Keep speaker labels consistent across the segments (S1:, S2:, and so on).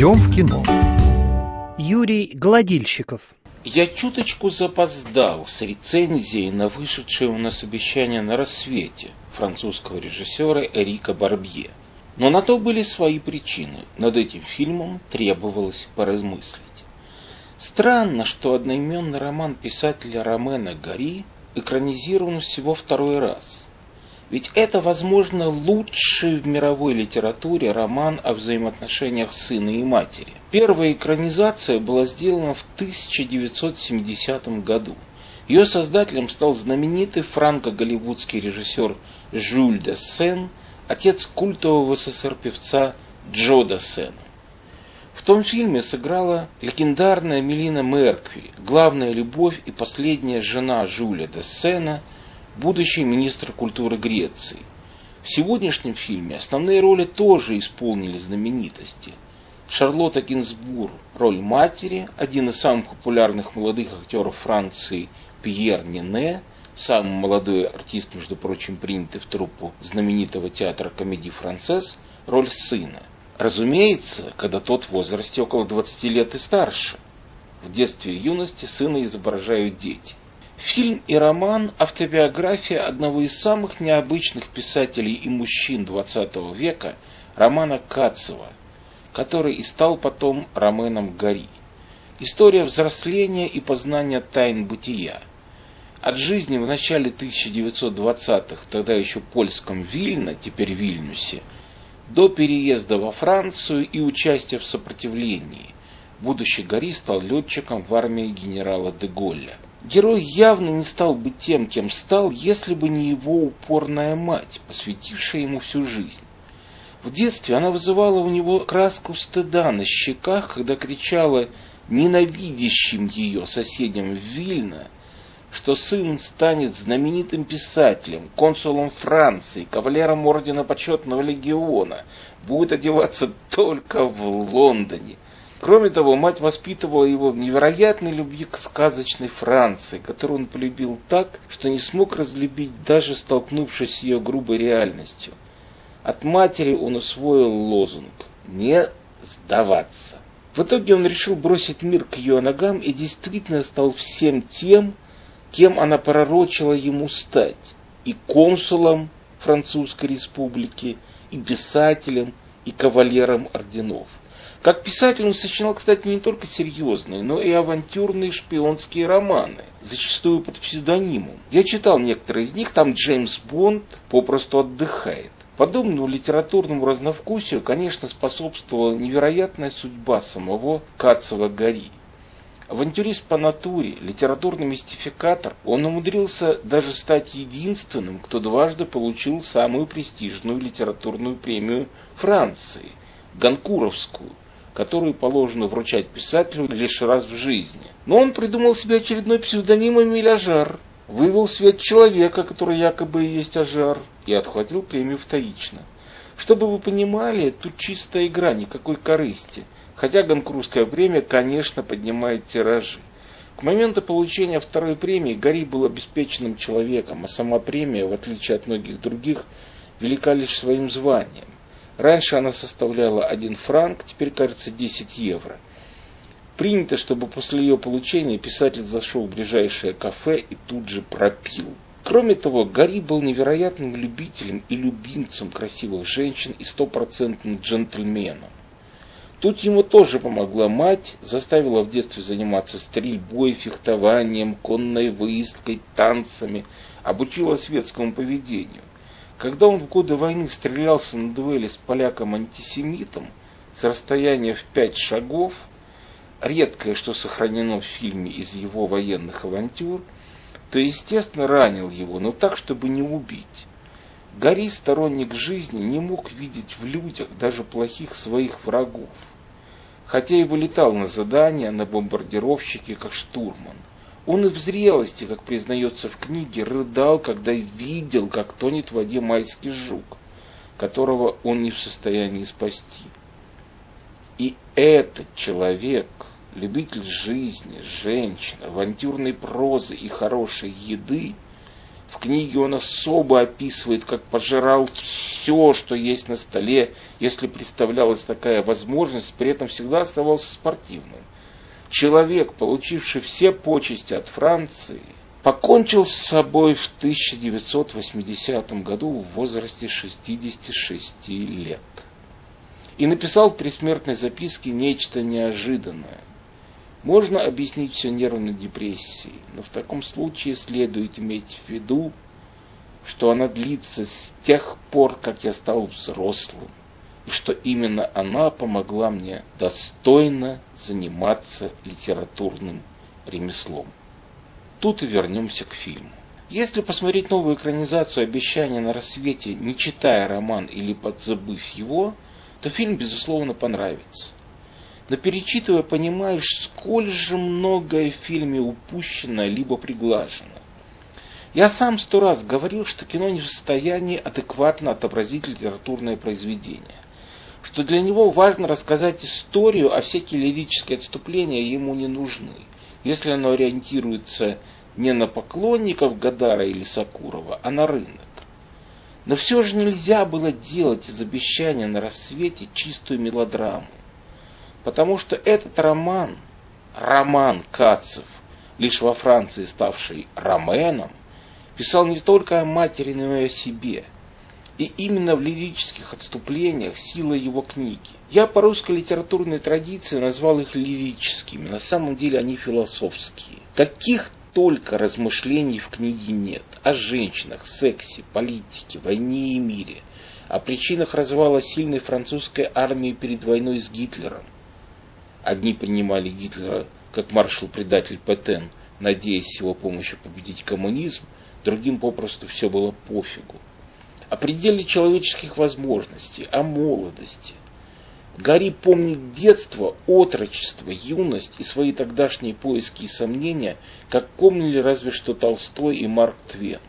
S1: Идем в кино.
S2: Юрий Гладильщиков.
S3: Я чуточку запоздал с рецензией на вышедшее у нас обещание на рассвете французского режиссера Эрика Барбье. Но на то были свои причины. Над этим фильмом требовалось поразмыслить. Странно, что одноименный роман писателя Ромена Гори экранизирован всего второй раз. Ведь это, возможно, лучший в мировой литературе роман о взаимоотношениях сына и матери. Первая экранизация была сделана в 1970 году. Ее создателем стал знаменитый франко-голливудский режиссер Жюль де Сен, отец культового СССР певца Джо де Сена. В том фильме сыграла легендарная Мелина Меркви, главная любовь и последняя жена Жюля де Сена – будущий министр культуры Греции. В сегодняшнем фильме основные роли тоже исполнили знаменитости. Шарлотта Гинзбур – роль матери, один из самых популярных молодых актеров Франции Пьер Нене, самый молодой артист, между прочим, принятый в труппу знаменитого театра комедии «Францесс», роль сына. Разумеется, когда тот в возрасте около 20 лет и старше. В детстве и юности сына изображают дети. Фильм и роман – автобиография одного из самых необычных писателей и мужчин XX века, Романа Кацева, который и стал потом Роменом Гори. История взросления и познания тайн бытия. От жизни в начале 1920-х, тогда еще польском Вильно, теперь Вильнюсе, до переезда во Францию и участия в сопротивлении. Будущий Гори стал летчиком в армии генерала де Голля. Герой явно не стал бы тем, кем стал, если бы не его упорная мать, посвятившая ему всю жизнь. В детстве она вызывала у него краску стыда на щеках, когда кричала ненавидящим ее соседям в Вильно, что сын станет знаменитым писателем, консулом Франции, кавалером ордена почетного легиона, будет одеваться только в Лондоне – Кроме того, мать воспитывала его в невероятной любви к сказочной Франции, которую он полюбил так, что не смог разлюбить, даже столкнувшись с ее грубой реальностью. От матери он усвоил лозунг «Не сдаваться». В итоге он решил бросить мир к ее ногам и действительно стал всем тем, кем она пророчила ему стать. И консулом Французской республики, и писателем, и кавалером орденов. Как писатель он сочинял, кстати, не только серьезные, но и авантюрные шпионские романы, зачастую под псевдонимом. Я читал некоторые из них, там Джеймс Бонд попросту отдыхает. Подобному литературному разновкусию, конечно, способствовала невероятная судьба самого Кацева Гори. Авантюрист по натуре, литературный мистификатор, он умудрился даже стать единственным, кто дважды получил самую престижную литературную премию Франции – Ганкуровскую, которую положено вручать писателю лишь раз в жизни. Но он придумал себе очередной псевдоним Эмиль Ажар, вывел в свет человека, который якобы и есть Ажар, и отхватил премию вторично. Чтобы вы понимали, тут чистая игра, никакой корысти. Хотя Ганкурская премия, конечно, поднимает тиражи. К моменту получения второй премии Гори был обеспеченным человеком, а сама премия, в отличие от многих других, велика лишь своим званием. Раньше она составляла 1 франк, теперь, кажется, 10 евро. Принято, чтобы после ее получения писатель зашел в ближайшее кафе и тут же пропил. Кроме того, Гарри был невероятным любителем и любимцем красивых женщин и стопроцентным джентльменом. Тут ему тоже помогла мать, заставила в детстве заниматься стрельбой, фехтованием, конной выездкой, танцами, обучила светскому поведению. Когда он в годы войны стрелялся на дуэли с поляком-антисемитом с расстояния в пять шагов, редкое, что сохранено в фильме из его военных авантюр, то, естественно, ранил его, но так, чтобы не убить. Гори, сторонник жизни, не мог видеть в людях даже плохих своих врагов. Хотя и вылетал на задания, на бомбардировщике, как штурман – он и в зрелости, как признается в книге, рыдал, когда видел, как тонет в воде майский жук, которого он не в состоянии спасти. И этот человек, любитель жизни, женщин, авантюрной прозы и хорошей еды, В книге он особо описывает, как пожирал все, что есть на столе, если представлялась такая возможность, при этом всегда оставался спортивным. Человек, получивший все почести от Франции, покончил с собой в 1980 году в возрасте 66 лет. И написал в предсмертной записке нечто неожиданное. Можно объяснить все нервной депрессией, но в таком случае следует иметь в виду, что она длится с тех пор, как я стал взрослым, что именно она помогла мне достойно заниматься литературным ремеслом. Тут и вернемся к фильму. Если посмотреть новую экранизацию «Обещания на рассвете», не читая роман или подзабыв его, то фильм, безусловно, понравится но перечитывая понимаешь, сколь же многое в фильме упущено либо приглажено. Я сам сто раз говорил, что кино не в состоянии адекватно отобразить литературное произведение. Что для него важно рассказать историю, а всякие лирические отступления ему не нужны. Если оно ориентируется не на поклонников Гадара или Сакурова, а на рынок. Но все же нельзя было делать из обещания на рассвете чистую мелодраму. Потому что этот роман, роман Кацев, лишь во Франции ставший Роменом, писал не только о матери, но и о себе. И именно в лирических отступлениях сила его книги. Я по русской литературной традиции назвал их лирическими, на самом деле они философские. Каких только размышлений в книге нет. О женщинах, сексе, политике, войне и мире. О причинах развала сильной французской армии перед войной с Гитлером Одни принимали Гитлера как маршал-предатель Петен, надеясь с его помощью победить коммунизм, другим попросту все было пофигу. О пределе человеческих возможностей, о молодости. Гарри помнит детство, отрочество, юность и свои тогдашние поиски и сомнения, как помнили разве что Толстой и Марк Твен.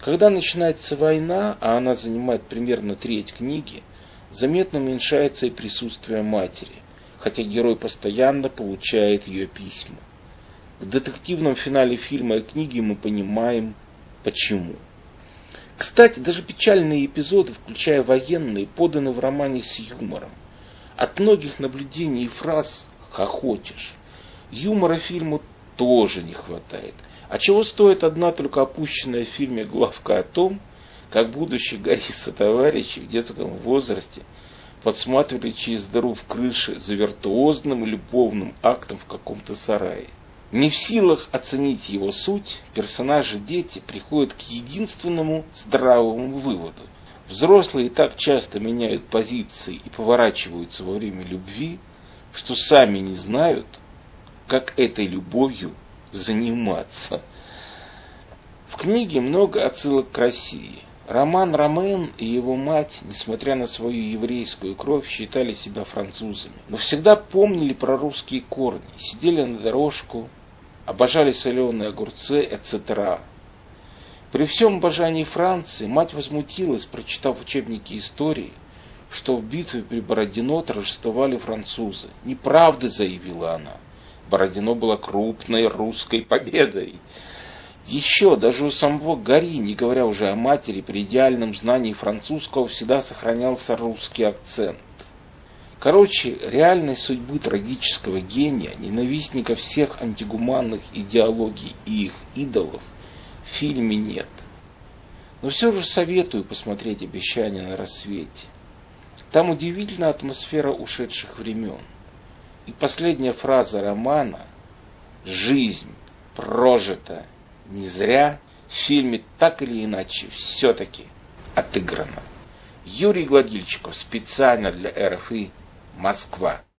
S3: Когда начинается война, а она занимает примерно треть книги, заметно уменьшается и присутствие матери – хотя герой постоянно получает ее письма. В детективном финале фильма и книги мы понимаем, почему. Кстати, даже печальные эпизоды, включая военные, поданы в романе с юмором. От многих наблюдений и фраз хохочешь. Юмора фильму тоже не хватает. А чего стоит одна только опущенная в фильме главка о том, как будущий Гориса товарищи в детском возрасте – подсматривали через дыру в крыше за виртуозным и любовным актом в каком-то сарае. Не в силах оценить его суть, персонажи-дети приходят к единственному здравому выводу. Взрослые так часто меняют позиции и поворачиваются во время любви, что сами не знают, как этой любовью заниматься. В книге много отсылок к России. Роман Ромен и его мать, несмотря на свою еврейскую кровь, считали себя французами. Но всегда помнили про русские корни, сидели на дорожку, обожали соленые огурцы, etc. При всем обожании Франции мать возмутилась, прочитав учебники истории, что в битве при Бородино торжествовали французы. Неправда, заявила она. Бородино было крупной русской победой. Еще даже у самого Гари, не говоря уже о матери, при идеальном знании французского всегда сохранялся русский акцент. Короче, реальной судьбы трагического гения, ненавистника всех антигуманных идеологий и их идолов в фильме нет. Но все же советую посмотреть «Обещание на рассвете». Там удивительная атмосфера ушедших времен. И последняя фраза романа «Жизнь прожита не зря в фильме так или иначе все-таки отыграно. Юрий Гладильчиков специально для РФИ Москва.